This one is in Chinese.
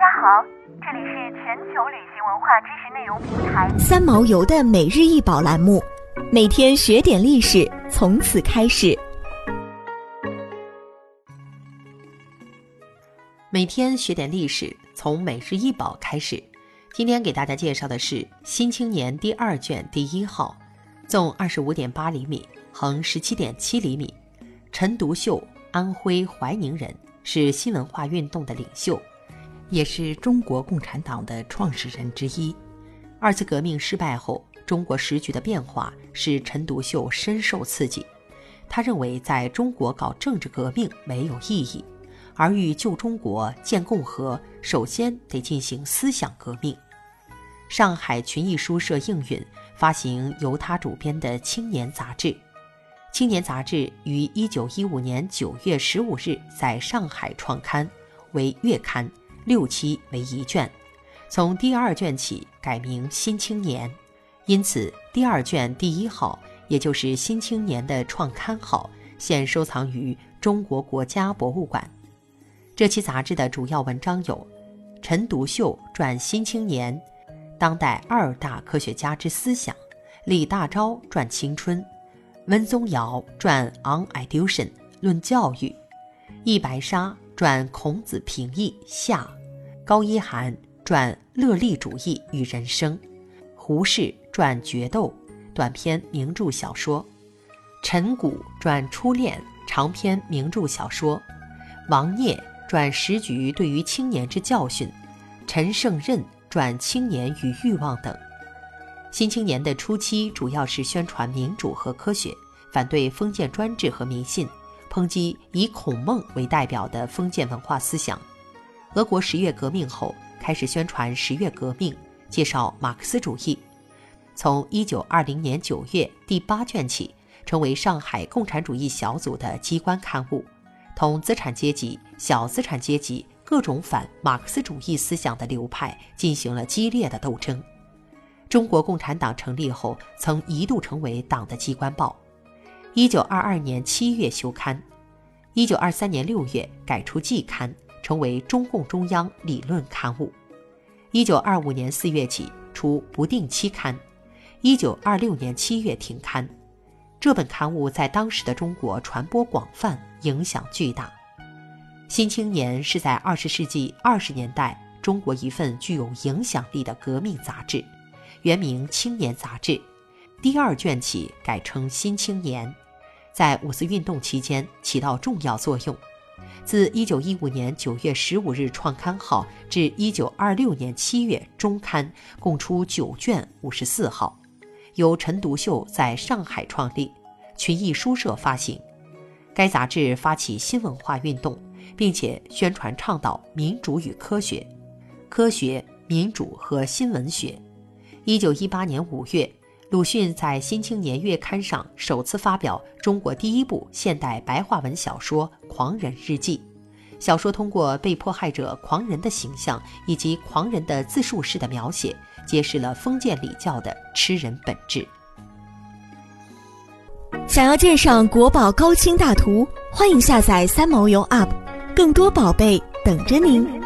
家好，这里是全球旅行文化知识内容平台三毛游的每日一宝栏目，每天学点历史，从此开始。每天学点历史，从每日一宝开始。今天给大家介绍的是《新青年》第二卷第一号，纵二十五点八厘米，横十七点七厘米。陈独秀，安徽怀宁人，是新文化运动的领袖。也是中国共产党的创始人之一。二次革命失败后，中国时局的变化使陈独秀深受刺激。他认为，在中国搞政治革命没有意义，而欲救中国、建共和，首先得进行思想革命。上海群益书社应允发行由他主编的《青年》杂志，《青年》杂志于一九一五年九月十五日在上海创刊，为月刊。六期为一卷，从第二卷起改名《新青年》，因此第二卷第一号，也就是《新青年》的创刊号，现收藏于中国国家博物馆。这期杂志的主要文章有：陈独秀传《新青年》，当代二大科学家之思想；李大钊传青春；温宗尧传《On Education》论教育；易白沙。转孔子平易下，高一涵转乐利主义与人生，胡适转决斗短篇名著小说，陈谷转初恋长篇名著小说，王聂转时局对于青年之教训，陈胜任转青年与欲望等。新青年的初期主要是宣传民主和科学，反对封建专制和迷信。抨击以孔孟为代表的封建文化思想。俄国十月革命后，开始宣传十月革命，介绍马克思主义。从一九二零年九月第八卷起，成为上海共产主义小组的机关刊物，同资产阶级、小资产阶级各种反马克思主义思想的流派进行了激烈的斗争。中国共产党成立后，曾一度成为党的机关报。一九二二年七月休刊，一九二三年六月改出季刊，成为中共中央理论刊物。一九二五年四月起出不定期刊，一九二六年七月停刊。这本刊物在当时的中国传播广泛，影响巨大。《新青年》是在二十世纪二十年代中国一份具有影响力的革命杂志，原名《青年杂志》。第二卷起改称《新青年》，在五四运动期间起到重要作用。自一九一五年九月十五日创刊号至一九二六年七月中刊，共出九卷五十四号，由陈独秀在上海创立，群益书社发行。该杂志发起新文化运动，并且宣传倡导民主与科学、科学、民主和新文学。一九一八年五月。鲁迅在《新青年月刊》上首次发表中国第一部现代白话文小说《狂人日记》。小说通过被迫害者狂人的形象以及狂人的自述式的描写，揭示了封建礼教的吃人本质。想要鉴赏国宝高清大图，欢迎下载三毛游 App，更多宝贝等着您。